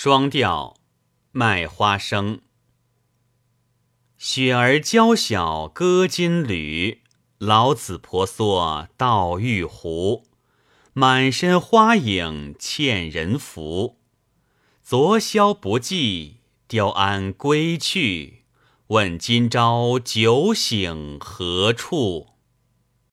双调《卖花生》。雪儿娇小歌金缕，老子婆娑到玉壶。满身花影欠人扶。昨宵不记，雕鞍归去。问今朝酒醒何处？